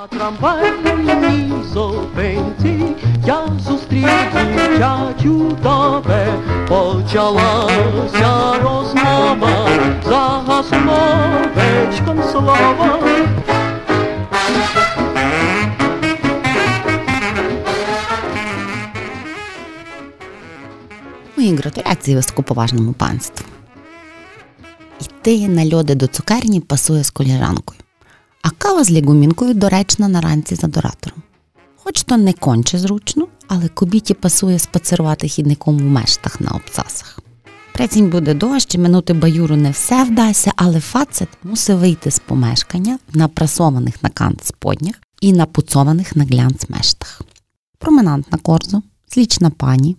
На трамвайній зупинці я зустрів дівчачу тебе, почалася розмова, загасло вечком слова. Мої гратуляції високоповажному панству. Йти на льоди до цукерні пасує з коліжанкою, а кава з лягумінкою доречна на ранці з адоратором. Хоч то не конче зручно, але кобіті пасує спацирувати хідником в мештах на обцасах. Прецінь буде дощ, минути баюру не все вдасться, але фацет мусить вийти з помешкання в напрасованих на кант споднях і напуцованих на глянц мештах. Променант на корзу, злічна пані,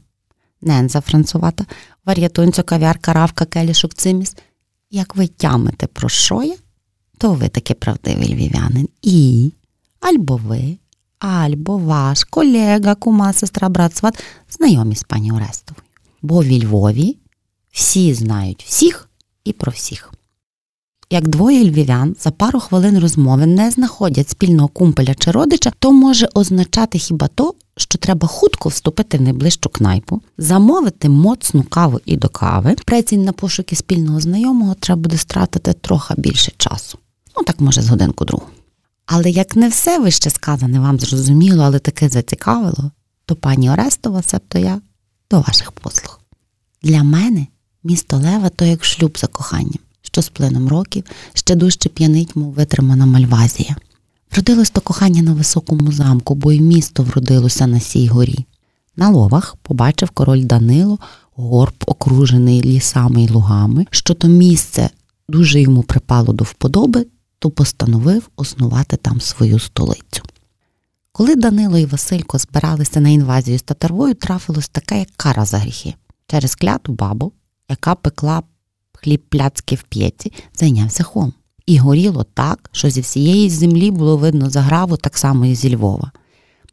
ненза францувата, вар'ятунцю кав'ярка, равка, келішок циміс. Як ви тямите про що я, то ви таки правдивий львів'янин. І альбо ви, альбо ваш колега, кума, сестра, брат, сват, знайомі з пані Орестовою. Бо в Львові всі знають всіх і про всіх. Як двоє львів'ян за пару хвилин розмови не знаходять спільного кумпеля чи родича, то може означати хіба то, що треба хутко вступити в найближчу кнайпу, замовити моцну каву і до кави. Прецінь на пошуки спільного знайомого треба буде стратити трохи більше часу. Ну так може з годинку другу. Але як не все вище сказане вам зрозуміло, але таке зацікавило, то пані Орестова, себто я, до ваших послуг. Для мене місто Лева то як шлюб за коханням, що з плином років ще дужче п'янить, мов витримана мальвазія. Вродилось то кохання на високому замку, бо й місто вродилося на сій горі. На ловах побачив король Данило горб, окружений лісами й лугами, що то місце дуже йому припало до вподоби, то постановив основати там свою столицю. Коли Данило і Василько збиралися на інвазію з татарвою, трапилось таке, як кара за гріхи. Через кляту бабу, яка пекла хліб пляцки в п'єці, зайнявся хом. І горіло так, що зі всієї землі було видно заграву так само і зі Львова.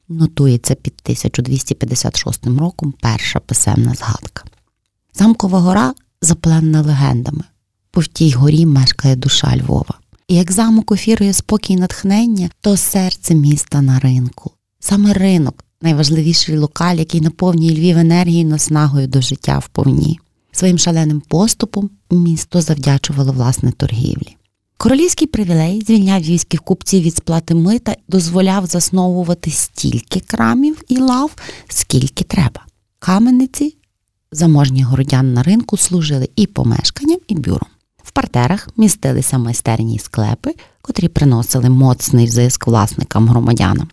Нотується під 1256 роком перша писемна згадка. Замкова гора запленена легендами, бо в тій горі мешкає душа Львова. І як замок офірує спокій і натхнення, то серце міста на ринку. Саме ринок найважливіший локаль, який наповнює Львів енергією наснагою до життя вповні. Своїм шаленим поступом місто завдячувало власне торгівлі. Королівський привілей звільняв війських купців від сплати мита, дозволяв засновувати стільки крамів і лав, скільки треба. Камениці заможні городян на ринку служили і помешканням, і бюром. Партерах містилися майстерні склепи, котрі приносили моцний зиск власникам громадянам.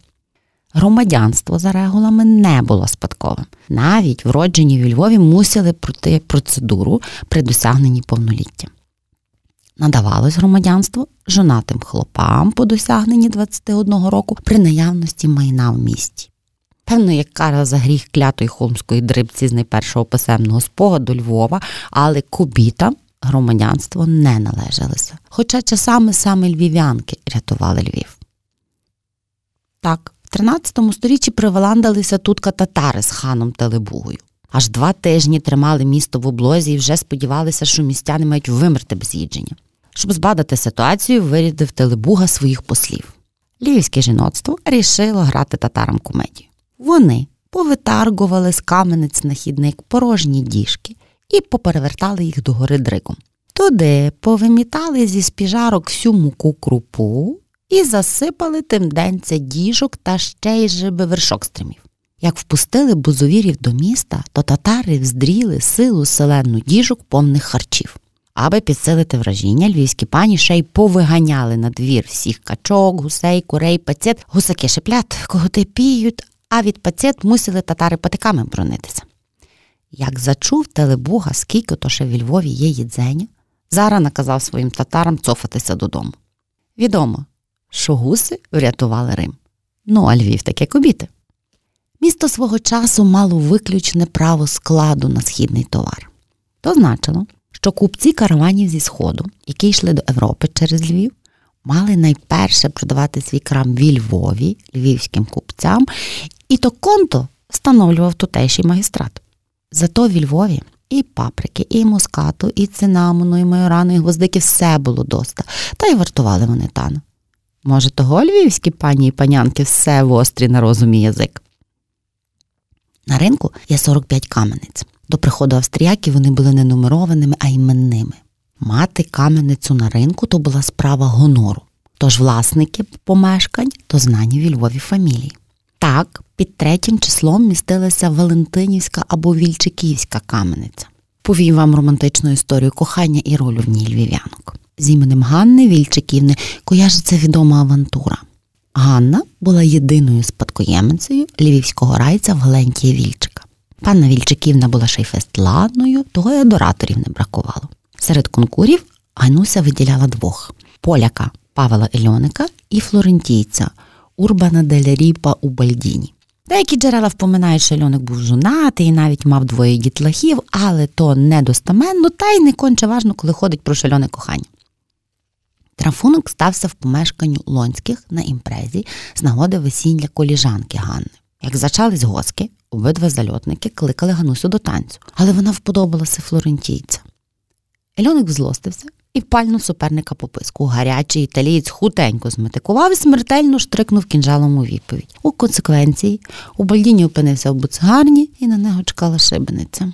Громадянство за регулами не було спадковим. Навіть вроджені в Львові мусили пройти процедуру при досягненні повноліття. Надавалось громадянство жонатим хлопам по досягненні 21 року при наявності майна в місті. Певно, як кара за гріх клятої холмської дрибці з найпершого писемного спогаду Львова, але кобітам громадянство не належалося. Хоча часами саме львів'янки рятували Львів. Так, в 13 сторіччі приваландалися тутка татари з ханом Телебугою. Аж два тижні тримали місто в облозі і вже сподівалися, що містяни мають вимерти без їдження. Щоб збадати ситуацію, вирядив Телебуга своїх послів. Львівське жіноцтво рішило грати татарам комедію. Вони повитаргували з каменець на хідник порожні діжки і поперевертали їх догори дригом. Туди повимітали зі спіжарок всю муку крупу і засипали тим денця діжок та ще й жиби вершок стримів. Як впустили бузовірів до міста, то татари вздріли силу селену діжок повних харчів. Аби підсилити вражіння, львівські пані ще й повиганяли на двір всіх качок, гусей, курей, пацет, гусаки шиплят, коготи піють, а від пацет мусили татари патиками бронитися. Як зачув телебуга, скільки то ще в Львові є їдзення, Зара наказав своїм татарам цофатися додому. Відомо, що гуси врятували Рим. Ну, а Львів таке кобіти. Місто свого часу мало виключне право складу на східний товар. То значило, що купці караванів зі Сходу, які йшли до Європи через Львів, мали найперше продавати свій крам в Львові львівським купцям, і то конто встановлював тутейший магістрат. Зато в Львові і паприки, і мускату, і цинамону, і майорану, і гвоздики все було доста, та й вартували вони тано. Може, того львівські пані і панянки все вострі на розумі язик. На ринку є 45 камениць. До приходу австріяків вони були не нумерованими, а іменними. Мати каменицю на ринку то була справа гонору. Тож власники помешкань то знані в Львові фамілії. Так, під третім числом містилася Валентинівська або Вільчиківська камениця. Повім вам романтичну історію кохання і роль в ній львів'янок. З іменем Ганни Вільчиківни кояжиться відома авантура. Ганна була єдиною спадкоємицею львівського райця Валентія Вільчика. Панна Вільчиківна була ще й фестладною, того й адораторів не бракувало. Серед конкурів Гануся виділяла двох: поляка Павела Ельоника і флорентійця Урбана Деляріпа у Бальдіні. Деякі джерела впоминають, що Ельоник був жонатий і навіть мав двоє дітлахів, але то недостаменно, та й не конче важно, коли ходить про шальоне кохання. Трафунок стався в помешканню Лонських на імпрезі з нагоди весілля коліжанки Ганни. Як зачались госки, обидва зальотники кликали Ганусю до танцю, але вона вподобалася флорентійця. Ельоник злостився і пальнув суперника по писку. Гарячий італієць хутенько зметикував і смертельно штрикнув кінжалом у відповідь. У консеквенції у Бальдіні опинився в буцгарні і на нього чекала шибениця.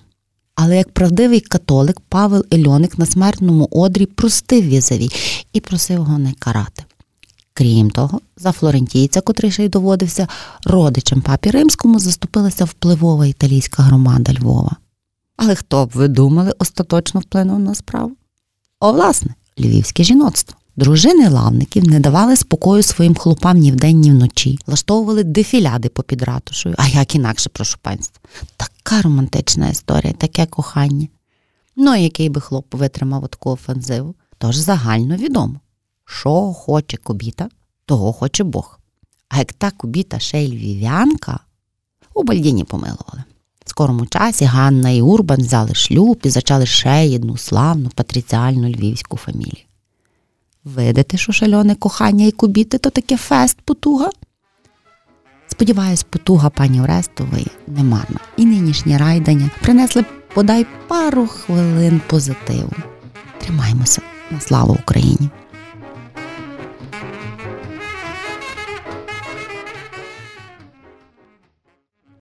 Але як правдивий католик, Павел Ельоник на смертному одрі простив візаві і просив його не карати. Крім того, за флорентійця, котрий ще й доводився родичем папі римському, заступилася впливова італійська громада Львова. Але хто б ви думали, остаточно вплинув на справу? О, власне, львівське жіноцтво. Дружини лавників не давали спокою своїм хлопам ні вдень, ні вночі, влаштовували дефіляди попід ратушою, а як інакше, прошу панства. Така романтична історія, таке кохання. Ну, який би хлоп витримав таку офензиву, тож загально відомо, що хоче кобіта, того хоче Бог. А як та кобіта ще й львів'янка, у Бальдіні помилували. Скорому часі Ганна і Урбан взяли шлюб і зачали ще одну славну патріціальну львівську фамілію. Видите, що шальоне кохання і кубіти то таке фест потуга? Сподіваюсь, потуга пані Орестової не марна. І нинішні райдання принесли подай пару хвилин позитиву. Тримаймося на славу Україні!